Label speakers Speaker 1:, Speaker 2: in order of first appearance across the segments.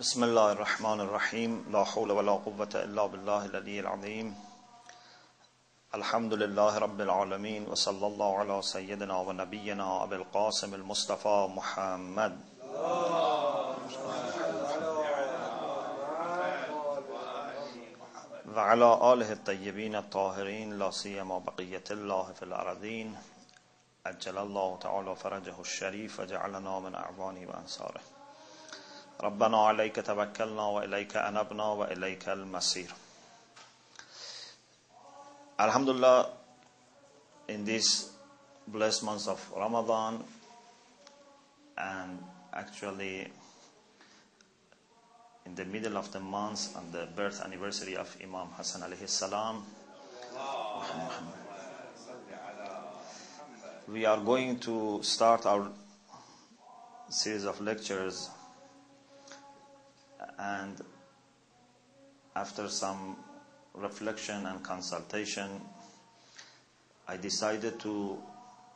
Speaker 1: بسم الله الرحمن الرحيم. لا حول ولا قوة إلا بالله العلي العظيم. الحمد لله رب العالمين وصلى الله على سيدنا ونبينا أبي القاسم المصطفى محمد. وعلى آله الطيبين الطاهرين لا سيما بقية الله في الأرضين أجل الله تعالى فرجه الشريف وجعلنا من أعوانه وأنصاره. ربنا عليك توكلنا وإليك أنبنا وإليك المصير Alhamdulillah in this blessed month of Ramadan and actually in the middle of the month on the birth anniversary of Imam Hassan alayhi salam we are going to start our series of lectures and after some reflection and consultation, I decided to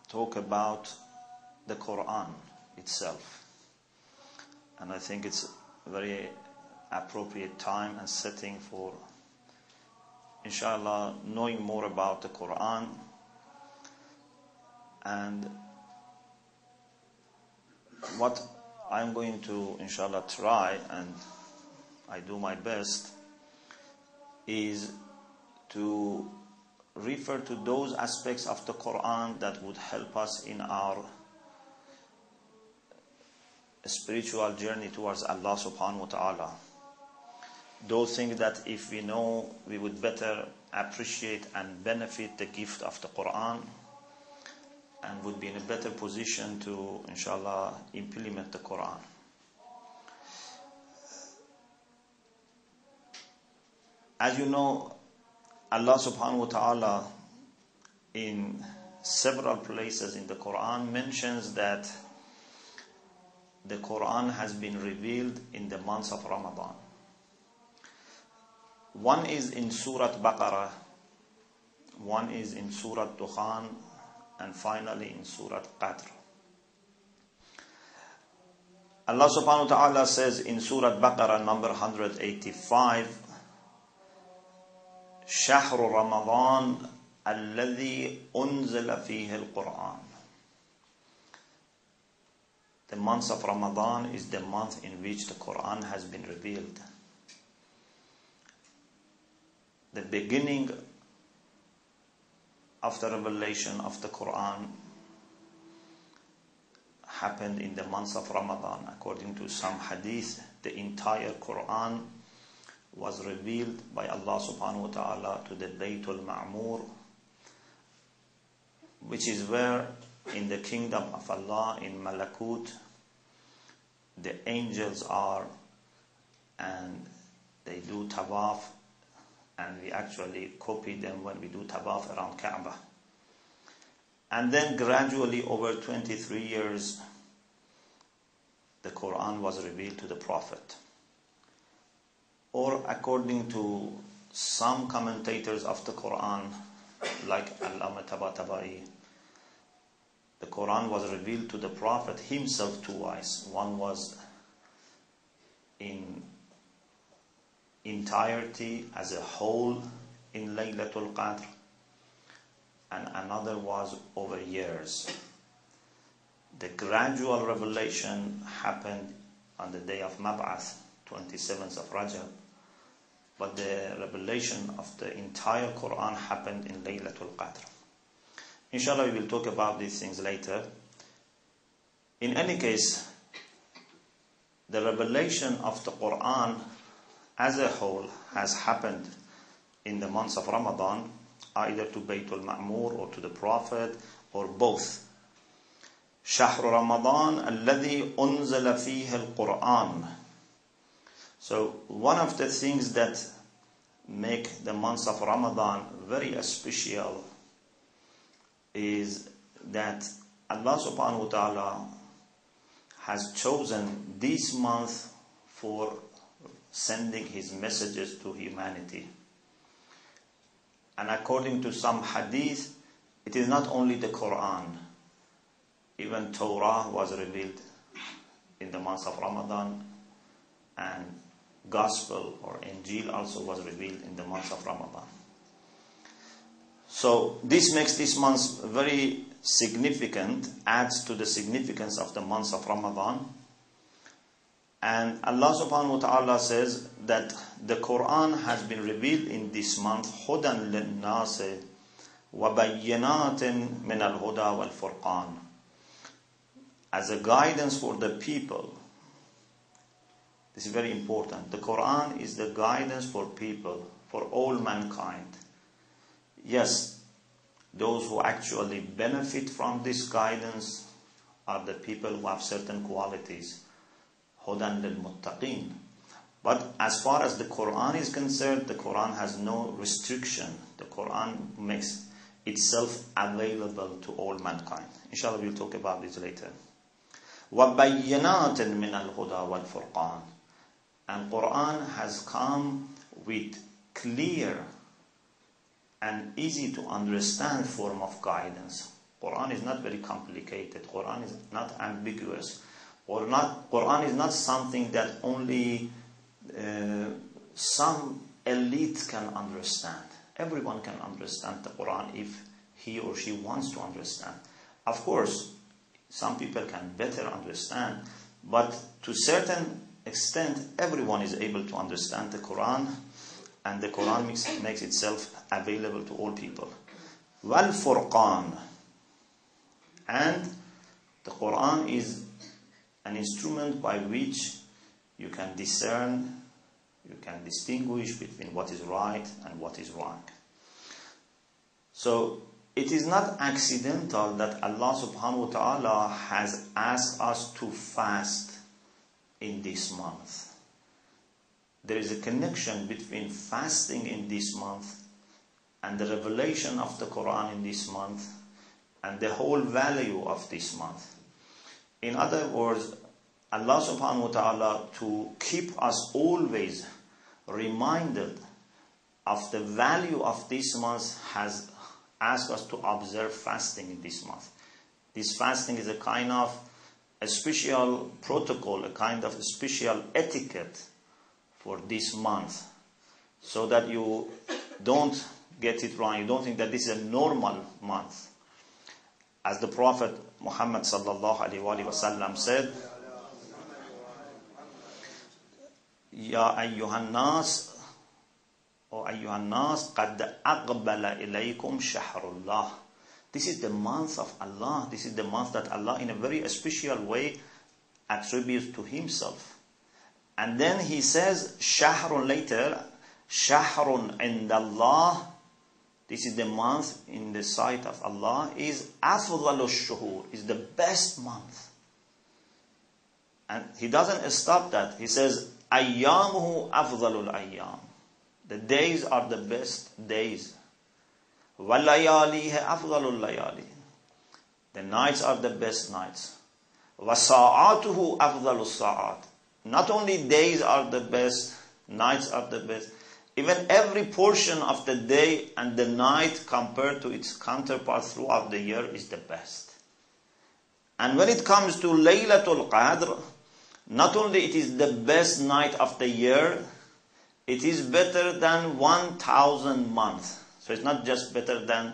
Speaker 1: talk about the Quran itself. And I think it's a very appropriate time and setting for, inshallah, knowing more about the Quran and what I'm going to, inshallah, try and I do my best is to refer to those aspects of the Quran that would help us in our spiritual journey towards Allah subhanahu wa ta'ala. Those things that if we know, we would better appreciate and benefit the gift of the Quran and would be in a better position to, inshallah, implement the Quran. As you know, Allah subhanahu wa ta'ala in several places in the Quran mentions that the Quran has been revealed in the months of Ramadan. One is in Surah Baqarah, one is in Surah Dukhan, and finally in Surah Qadr. Allah subhanahu wa ta'ala says in Surah Baqarah number 185, شهر رمضان الذي أنزل فيه القرآن The month of Ramadan is the month in which the Quran has been revealed. The beginning of the revelation of the Quran happened in the month of Ramadan. According to some hadith, the entire Quran was revealed by Allah subhanahu wa ta'ala to the Baytul Ma'mur, which is where in the kingdom of Allah, in Malakut, the angels are and they do tawaf and we actually copy them when we do tawaf around Kaaba. And then gradually over 23 years, the Quran was revealed to the Prophet or according to some commentators of the Quran, like Allama Tabatabai, the Quran was revealed to the Prophet himself twice. One was in entirety as a whole in Laylatul Qadr, and another was over years. The gradual revelation happened on the day of Mab'ath, 27th of Rajab, but the revelation of the entire Quran happened in Laylatul Qadr. Inshallah, we will talk about these things later. In any case, the revelation of the Quran as a whole has happened in the months of Ramadan, either to Baytul Ma'mur or to the Prophet or both. شهر رمضان الذي أنزل فيه القرآن so one of the things that make the months of Ramadan very special is that Allah subhanahu wa ta'ala has chosen this month for sending his messages to humanity. And according to some hadith, it is not only the Quran, even Torah was revealed in the month of Ramadan and Gospel or Injil also was revealed in the month of Ramadan. So this makes this month very significant, adds to the significance of the month of Ramadan. And Allah subhanahu wa ta'ala says that the Quran has been revealed in this month, هُدًى لِلنَّاسِ وَبَيِّنَاتٍ مِنَ الْهُدَى وَالْفُرْقَانِ As a guidance for the people. This is very important. The Quran is the guidance for people, for all mankind. Yes, those who actually benefit from this guidance are the people who have certain qualities. Hudan lil muttaqeen. But as far as the Quran is concerned, the Quran has no restriction. The Quran makes itself available to all mankind. Inshallah, we'll talk about this later. وَبَيِّنَاتٍ مِنَ الْهُدَى وَالْفُرْقَانِ and Quran has come with clear and easy to understand form of guidance. Quran is not very complicated. Quran is not ambiguous. Or not, Quran is not something that only uh, some elite can understand. Everyone can understand the Quran if he or she wants to understand. Of course, some people can better understand, but to certain extent, everyone is able to understand the Quran, and the Quran makes, makes itself available to all people. Wal Furqan, and the Quran is an instrument by which you can discern, you can distinguish between what is right and what is wrong. So it is not accidental that Allah subhanahu wa ta'ala has asked us to fast in this month. There is a connection between fasting in this month and the revelation of the Quran in this month and the whole value of this month. In other words, Allah subhanahu wa ta'ala to keep us always reminded of the value of this month has asked us to observe fasting in this month. This fasting is a kind of a special protocol, a kind of a special etiquette for this month so that you don't get it wrong. You don't think that this is a normal month. As the Prophet Muhammad sallallahu alaihi wasallam said, Ya ayyuhan nas, or ayyuhan nas, qad aqbala ilaykum shahrullah. This is the month of Allah. This is the month that Allah, in a very special way, attributes to Himself. And then He says, Shahrun later, Shahrun indallah. This is the month in the sight of Allah is afdalu shuhur, is the best month. And He doesn't stop that. He says, Ayyamuhu afdalul ayyam. The days are the best days. Walayali The nights are the best nights. Wasa'atuhu sa'at. Not only days are the best, nights are the best. Even every portion of the day and the night compared to its counterpart throughout the year is the best. And when it comes to Laylatul Qadr, not only it is the best night of the year, it is better than 1000 months. So it's not just better than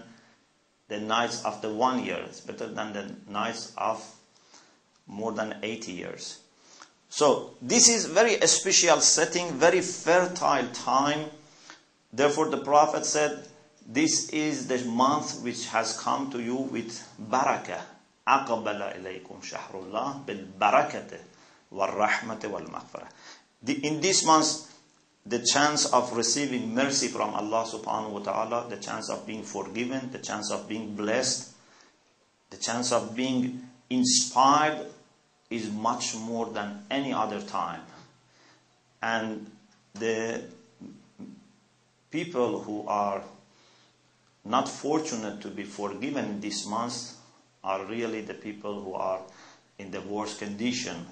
Speaker 1: the nights of the one year, it's better than the nights of more than 80 years. So this is very special setting, very fertile time. Therefore the Prophet said, this is the month which has come to you with barakah. أقبل إليكم شهر الله بالبركة والرحمة والمغفرة. In this month, the chance of receiving mercy from Allah subhanahu wa ta'ala, the chance of being forgiven, the chance of being blessed, the chance of being inspired is much more than any other time. And the people who are not fortunate to be forgiven this month are really the people who are in the worst condition.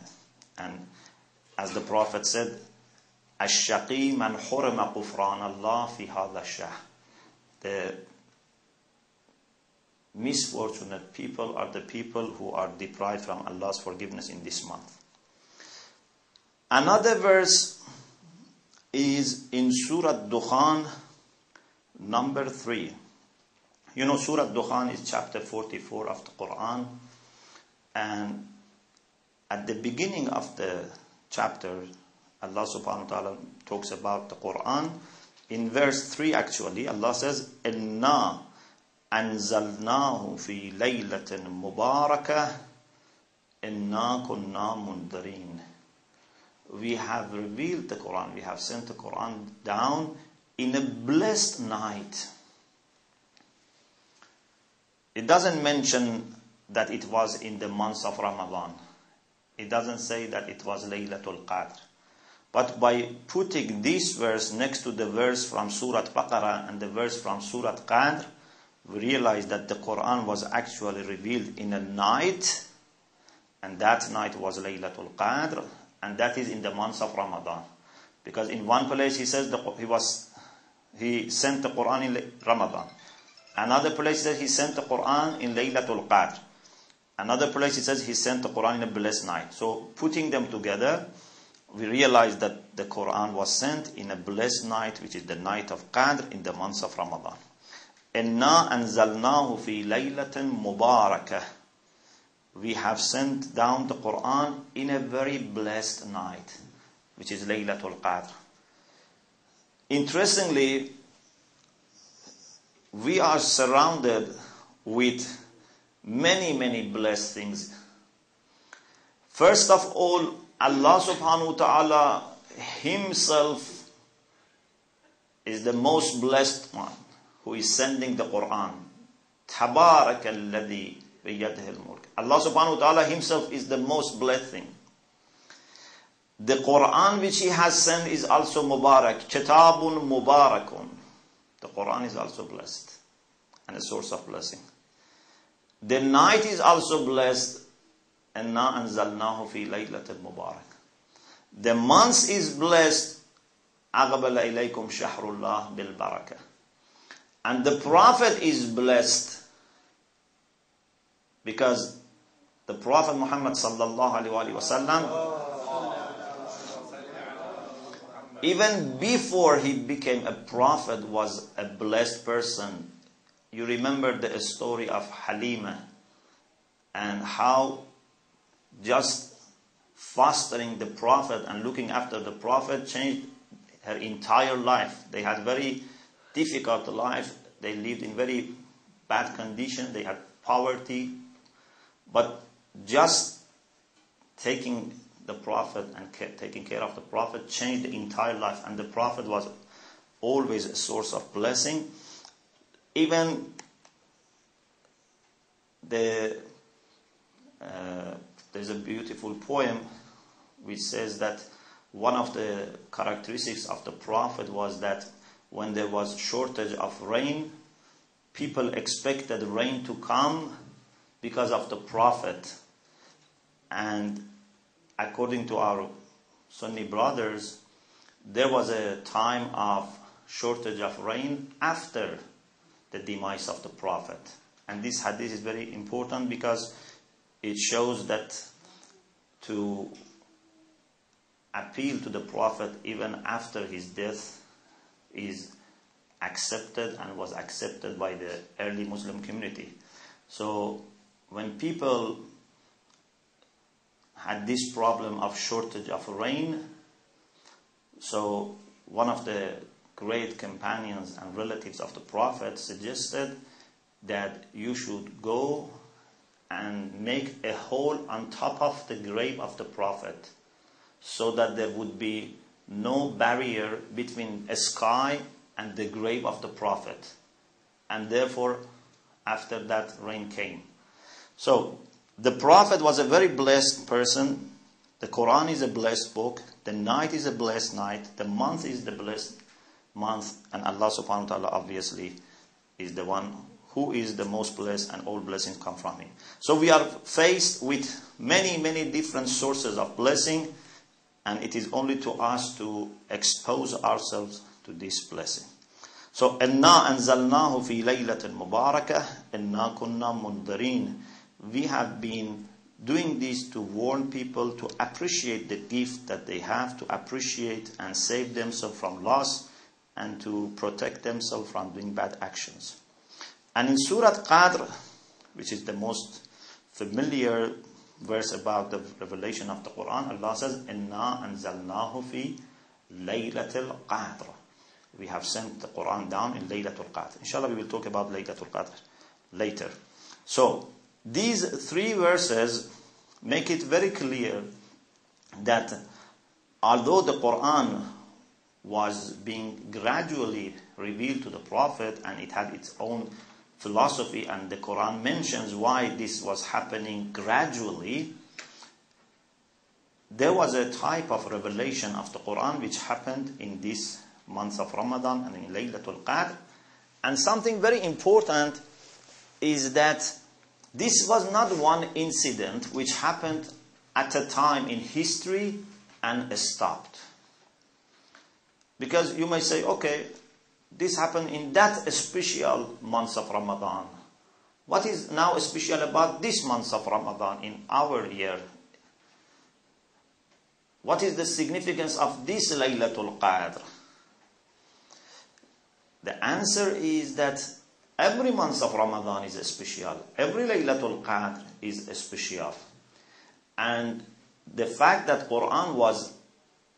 Speaker 1: And as the Prophet said, الشقي من حرم غفران الله في هذا الشهر The misfortunate people are the people who are deprived from Allah's forgiveness in this month. Another verse is in Surah Dukhan, number 3. You know, Surah Dukhan is chapter 44 of the Quran, and at the beginning of the chapter, Allah subhanahu wa ta'ala talks about the Quran. In verse 3, actually, Allah says, anzalnahu fi laylatin mubarakah, inna kunna mundarin. We have revealed the Quran, we have sent the Quran down in a blessed night. It doesn't mention that it was in the month of Ramadan. It doesn't say that it was Laylatul Qadr. But by putting this verse next to the verse from Surah Baqarah and the verse from Surah Qadr, we realize that the Quran was actually revealed in a night, and that night was Laylatul Qadr, and that is in the month of Ramadan. Because in one place he says the, he was he sent the Quran in Ramadan. Another place says he sent the Quran in Laylatul Qadr. Another place he says he sent the Quran in a blessed night. So putting them together, we realize that the Quran was sent in a blessed night, which is the night of Qadr in the month of Ramadan. إِنَّا أَنزَلْنَاهُ فِي لَيْلَةٍ مُبَارَكَةٍ We have sent down the Quran in a very blessed night, which is Laylatul Qadr. Interestingly, we are surrounded with many, many blessed things. First of all, Allah subhanahu wa ta'ala Himself is the most blessed one who is sending the Quran. تبارك الذي بيده الملك. Allah subhanahu wa ta'ala Himself is the most blessed thing. The Quran which He has sent is also Mubarak. Kitabun Mubarakun. The Quran is also blessed and a source of blessing. The night is also blessed. and أنزلناه في ليلة المبارك. The month is blessed. أقبل إليكم شهر الله بالبركة. And the Prophet is blessed because the Prophet Muhammad sallallahu alaihi wasallam even before he became a prophet was a blessed person you remember the story of Halima and how just fostering the Prophet and looking after the Prophet changed her entire life. They had very difficult life. They lived in very bad condition. They had poverty. But just taking the Prophet and taking care of the Prophet changed the entire life. And the Prophet was always a source of blessing. Even the uh, there's a beautiful poem which says that one of the characteristics of the prophet was that when there was shortage of rain, people expected rain to come because of the prophet. And according to our Sunni brothers, there was a time of shortage of rain after the demise of the Prophet. And this hadith is very important because it shows that to appeal to the Prophet even after his death is accepted and was accepted by the early Muslim community. So when people had this problem of shortage of rain, so one of the great companions and relatives of the Prophet suggested that you should go and make a hole on top of the grave of the Prophet so that there would be no barrier between a sky and the grave of the Prophet. And therefore, after that, rain came. So, the Prophet was a very blessed person. The Quran is a blessed book. The night is a blessed night. The month is the blessed month, and Allah subhanahu wa ta'ala obviously is the one who is the most blessed and all blessings come from him. So we are faced with many, many different sources of blessing, and it is only to us to expose ourselves to this blessing. So, إِنَّا أَنزَلْنَاهُ فِي لَيْلَةٍ مُبَارَكَةٍ إِنَّا كُنَّا مُنذَرِينَ We have been doing this to warn people to appreciate the gift that they have, to appreciate and save themselves from loss, and to protect themselves from doing bad actions. And in Surah Qadr, which is the most familiar verse about the revelation of the Quran, Allah says, Inna anzalnahu fi laylatil qadr. We have sent the Quran down in Laylatul Qadr. Inshallah, we will talk about Laylatul Qadr later. So, these three verses make it very clear that although the Quran was being gradually revealed to the Prophet and it had its own philosophy, and the Quran mentions why this was happening gradually, there was a type of revelation of the Quran which happened in this month of Ramadan and in Laylatul Qadr. And something very important is that this was not one incident which happened at a time in history and stopped. Because you may say, okay, this happened in that special month of Ramadan. What is now special about this month of Ramadan in our year? What is the significance of this Laylatul Qadr? The answer is that every month of Ramadan is special. Every Laylatul Qadr is special. And the fact that Quran was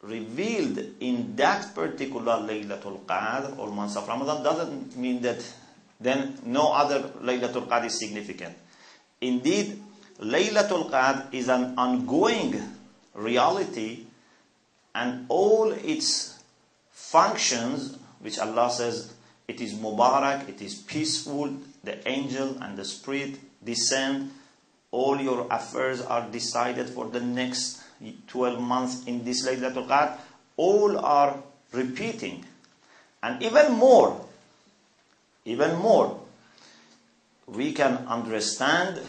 Speaker 1: revealed in that particular Laylatul Qadr or month of Ramadan doesn't mean that then no other Laylatul Qadr is significant. Indeed, Laylatul Qadr is an ongoing reality and all its functions, which Allah says it is Mubarak, it is peaceful, the angel and the spirit descend, all your affairs are decided for the next 12 months in this Laylatul Qadr, all are repeating. And even more, even more, we can understand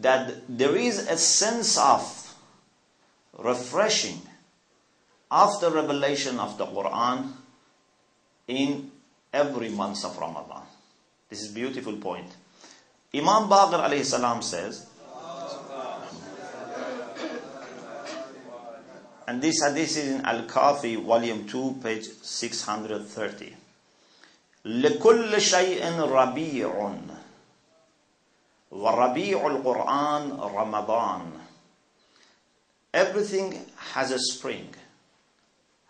Speaker 1: that there is a sense of refreshing after revelation of the Quran in every month of Ramadan. This is beautiful point. Imam Baqir alayhi salam says, And this hadith is in Al-Kafi, volume 2, page 630. لكل شيء ربيع وربيع القرآن رمضان Everything has a spring,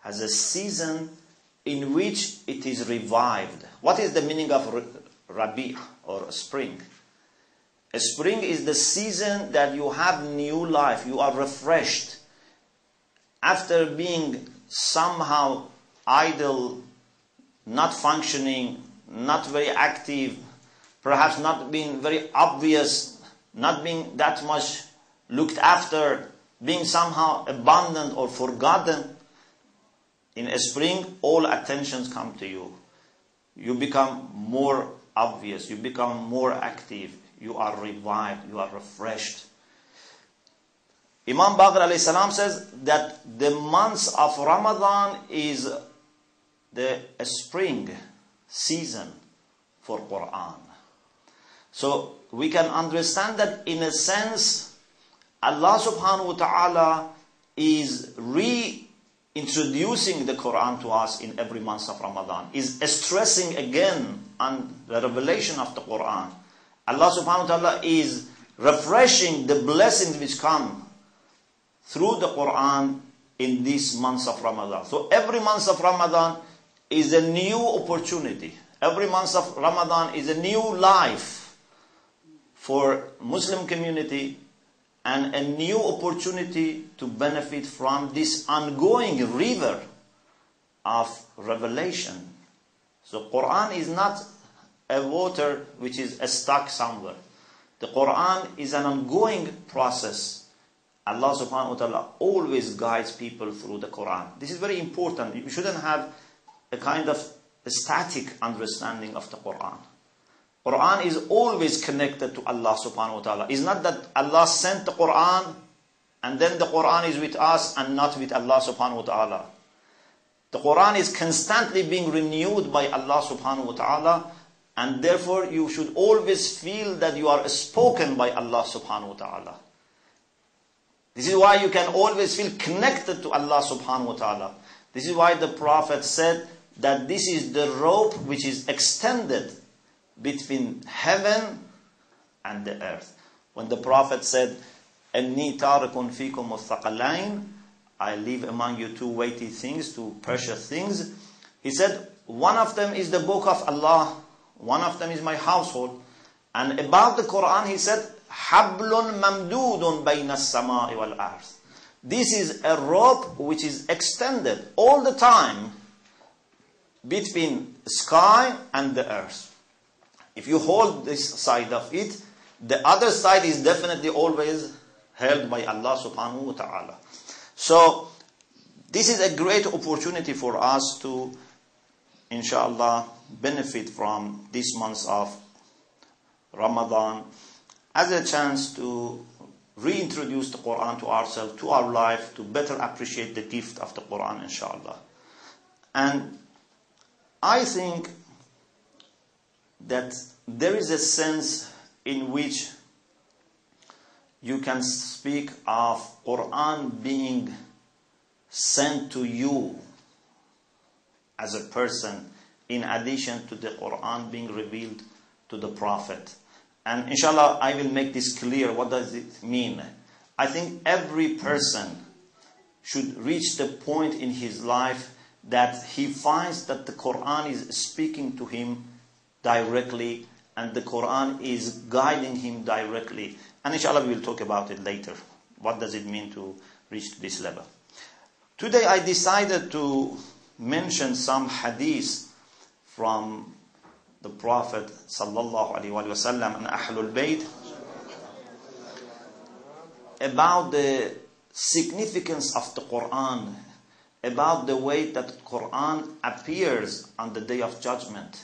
Speaker 1: has a season in which it is revived. What is the meaning of rabi' or spring? A spring is the season that you have new life, you are refreshed after being somehow idle, not functioning, not very active, perhaps not being very obvious, not being that much looked after, being somehow abandoned or forgotten, in a spring, all attentions come to you. You become more obvious, you become more active, you are revived, you are refreshed. Imam Baqir alayhi salam says that the months of Ramadan is the spring season for Quran. So we can understand that in a sense, Allah subhanahu wa ta'ala is reintroducing the Quran to us in every month of Ramadan, is stressing again on the revelation of the Quran. Allah subhanahu wa ta'ala is refreshing the blessings which come through the Quran in these months of Ramadan. So every month of Ramadan is a new opportunity. Every month of Ramadan is a new life for Muslim community and a new opportunity to benefit from this ongoing river of revelation. So Quran is not a water which is stuck somewhere. The Quran is an ongoing process Allah subhanahu wa ta'ala always guides people through the Quran. This is very important. You shouldn't have a kind of static understanding of the Quran. Quran is always connected to Allah subhanahu wa ta'ala. It's not that Allah sent the Quran and then the Quran is with us and not with Allah subhanahu wa ta'ala. The Quran is constantly being renewed by Allah subhanahu wa ta'ala and therefore you should always feel that you are spoken by Allah subhanahu wa ta'ala. This is why you can always feel connected to Allah subhanahu wa ta'ala. This is why the Prophet said that this is the rope which is extended between heaven and the earth. When the Prophet said, أَنِّي تَارِكٌ فِيكُمْ الثَّقَلَيْنِ I leave among you two weighty things, two precious things. He said, one of them is the book of Allah, one of them is my household. And about the Quran, he said, حَبْلٌ مَمْدُودٌ بَيْنَ السَّمَاءِ وَالْأَرْضِ This is a rope which is extended all the time between sky and the earth. If you hold this side of it, the other side is definitely always held by Allah subhanahu wa ta'ala. So, this is a great opportunity for us to, inshallah, benefit from this month of Ramadan as a chance to reintroduce the Quran to ourselves, to our life, to better appreciate the gift of the Quran, inshallah. And I think that there is a sense in which you can speak of Quran being sent to you as a person in addition to the Quran being revealed to the Prophet. And inshallah, I will make this clear. What does it mean? I think every person should reach the point in his life that he finds that the Quran is speaking to him directly and the Quran is guiding him directly. And inshallah, we will talk about it later. What does it mean to reach this level? Today, I decided to mention some hadith from the Prophet sallallahu alaihi wasallam and Ahlul Bayt about the significance of the Quran, about the way that Quran appears on the day of judgment,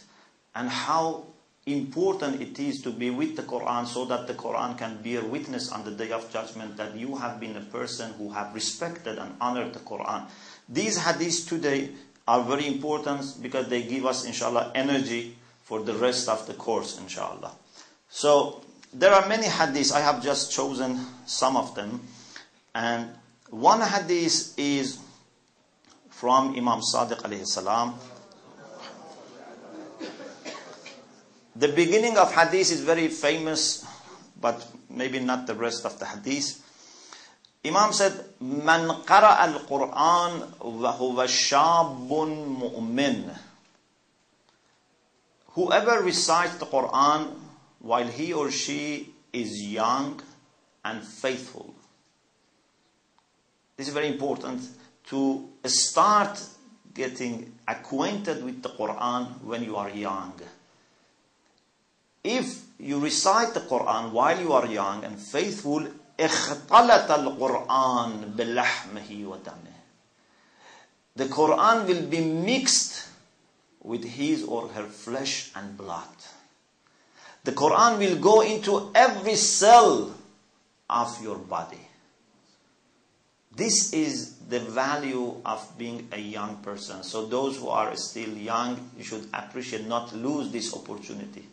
Speaker 1: and how important it is to be with the Quran so that the Quran can bear witness on the day of judgment that you have been a person who have respected and honored the Quran. These hadiths today are very important because they give us, inshallah, energy for the rest of the course, inshallah. So, there are many hadiths. I have just chosen some of them. And one hadith is from Imam Sadiq alayhi salam. The beginning of hadith is very famous, but maybe not the rest of the hadith. Imam said, "Man qara al-Quran wa huwa shabun mu'min." Whoever recites the Quran while he or she is young and faithful. This is very important to start getting acquainted with the Quran when you are young. If you recite the Quran while you are young and faithful, اختلط القرآن بلحمه ودمه. The Quran will be mixed with his or her flesh and blood. The Quran will go into every cell of your body. This is the value of being a young person. So those who are still young, you should appreciate, not lose this opportunity.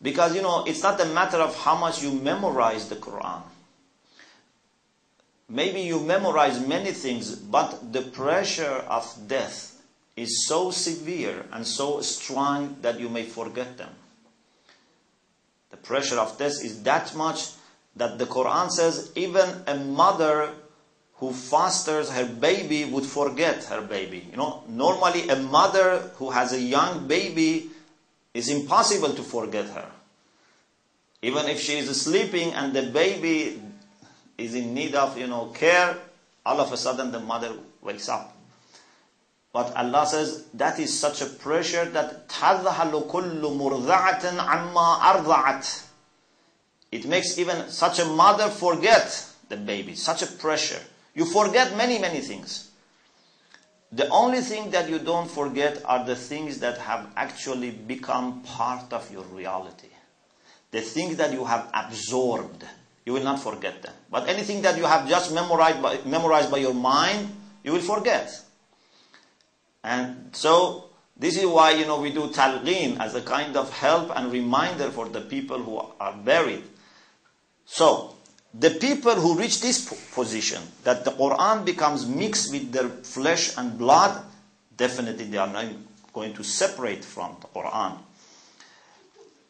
Speaker 1: Because you know, it's not a matter of how much you memorize the Quran. Maybe you memorize many things, but the pressure of death is so severe and so strong that you may forget them. The pressure of this is that much that the Quran says even a mother who fosters her baby would forget her baby. You know, normally a mother who has a young baby is impossible to forget her. Even if she is sleeping and the baby is in need of, you know, care, all of a sudden the mother wakes up. But Allah says that is such a pressure that تَذْهَلُ كُلُّ مُرْضَعَةٍ عَمَّا أَرْضَعَتْ It makes even such a mother forget the baby. Such a pressure. You forget many, many things. The only thing that you don't forget are the things that have actually become part of your reality. The things that you have absorbed, you will not forget them. But anything that you have just memorized by, memorized by your mind, you will forget. And so, this is why, you know, we do talqeen as a kind of help and reminder for the people who are buried. So, the people who reach this position, that the Quran becomes mixed with their flesh and blood, definitely they are not going to separate from the Quran.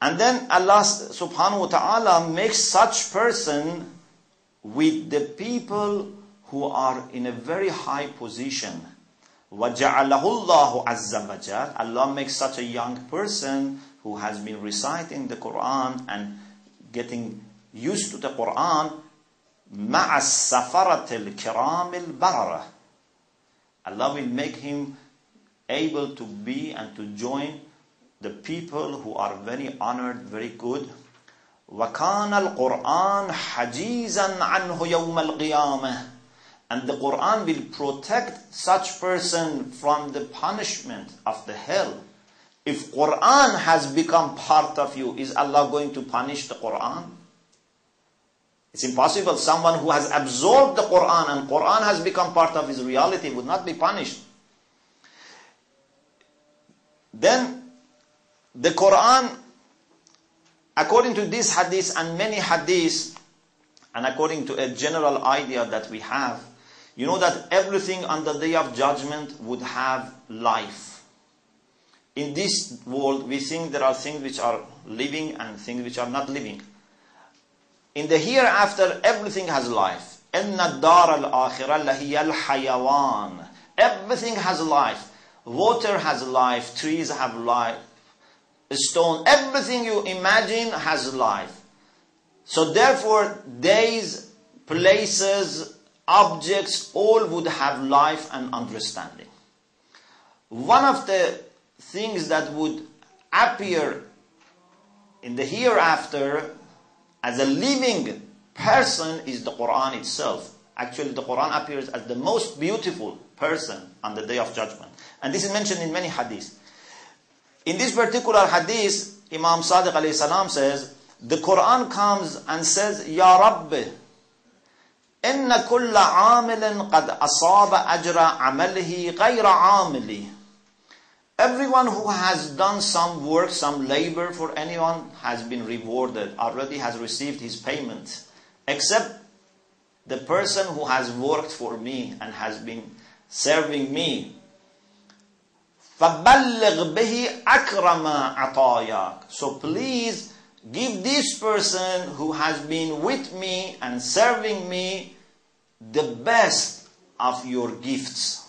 Speaker 1: And then Allah subhanahu wa ta'ala makes such person with the people who are in a very high position. وَجَعَلَهُ اللَّهُ عَزَّ وَجَلَ Allah makes such a young person who has been reciting the Quran and getting used to the Quran مَعَ السَّفَرَةِ الْكِرَامِ الْبَرَرَةِ Allah will make him able to be and to join the people who are very honored, very good. وَكَانَ الْقُرْآنَ حَجِيزًا عَنْهُ يَوْمَ الْقِيَامَةِ and the Quran will protect such person from the punishment of the hell. If Quran has become part of you, is Allah going to punish the Quran? It's impossible. Someone who has absorbed the Quran and Quran has become part of his reality would not be punished. Then the Quran, according to this hadith and many hadiths, and according to a general idea that we have, you know that everything on the day of judgment would have life. In this world, we think there are things which are living and things which are not living. In the hereafter, everything has life. إن الدار الآخرة لهي الحيوان. Everything has life. Water has life, trees have life, stone, everything you imagine has life. So therefore, days, places, objects, all would have life and understanding. One of the things that would appear in the hereafter as a living person is the Quran itself. Actually, the Quran appears as the most beautiful person on the day of judgment. And this is mentioned in many hadiths. In this particular hadith, Imam Sadiq salam says, the Quran comes and says, Ya Rabbi, إن كل عامل قد أصاب أجر عمله غير عاملي Everyone who has done some work, some labor for anyone has been rewarded, already has received his payment. Except the person who has worked for me and has been serving me. فَبَلِّغْ بِهِ أَكْرَمَ عَطَايَاكَ So please give this person who has been with me and serving me the best of your gifts.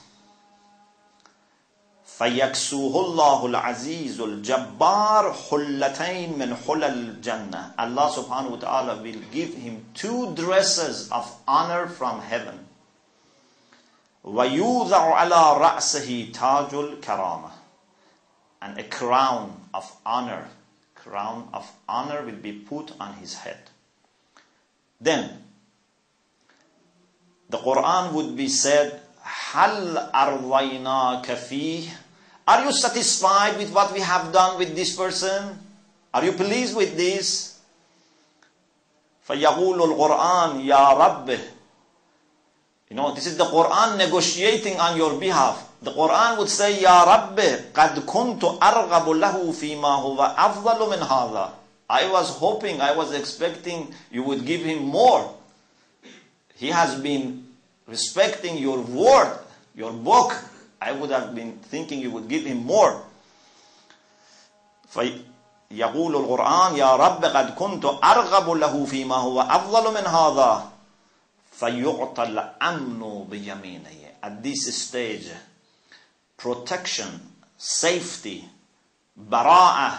Speaker 1: فيكسوه الله العزيز الجبار حلتين من حلل الجنة Allah subhanahu wa ta'ala will give him two dresses of honor from heaven ويوضع على رأسه تاج الكرامة and a crown of honor crown of honor will be put on his head then the Quran would be said هل أرضيناك فيه Are you satisfied with what we have done with this person? Are you pleased with this? فيقول القرآن يا رب You know, this is the Quran negotiating on your behalf. The Quran would say, يا رب قد كنت أرغب له فيما هو أفضل من هذا. I was hoping, I was expecting you would give him more. He has been respecting your word, your book. I would have been thinking you would give him more. فيقول القرآن يا رب قد كنت أرغب له فيما هو أفضل من هذا فيعطى الأمن بيمينه At this stage, protection, safety, bara'ah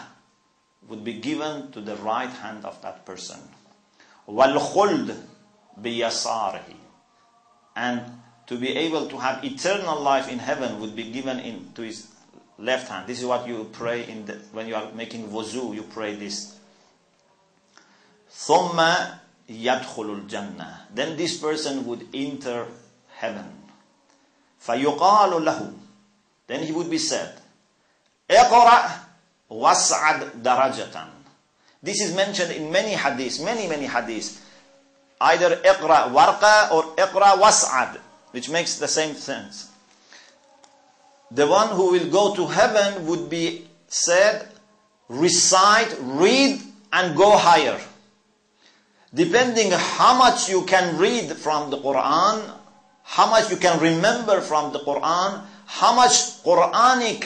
Speaker 1: would be given to the right hand of that person. والخلد بيساره And to be able to have eternal life in heaven would be given in to his left hand. This is what you pray in the, when you are making wuzu. You pray this. ثم يدخل الجنة. Then this person would enter heaven. فيقال له. Then he would be said, اقرأ واسعد درجة. This is mentioned in many hadiths, many many hadiths. Either اقرأ ورقة or اقرأ واسعد which makes the same sense. The one who will go to heaven would be said, recite, read, and go higher. depending how much you can read from the Quran, how much you can remember from the Quran, how much Quranic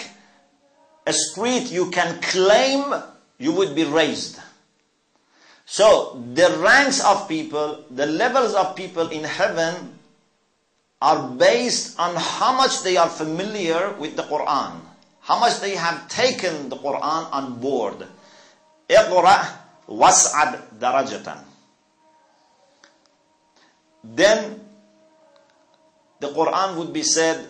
Speaker 1: spirit you can claim, you would be raised. So the ranks of people, the levels of people in heaven are based on how much they are familiar with the Quran, how much they have taken the Quran on board. اقرأ واسعد درجة. Then the Quran would be said,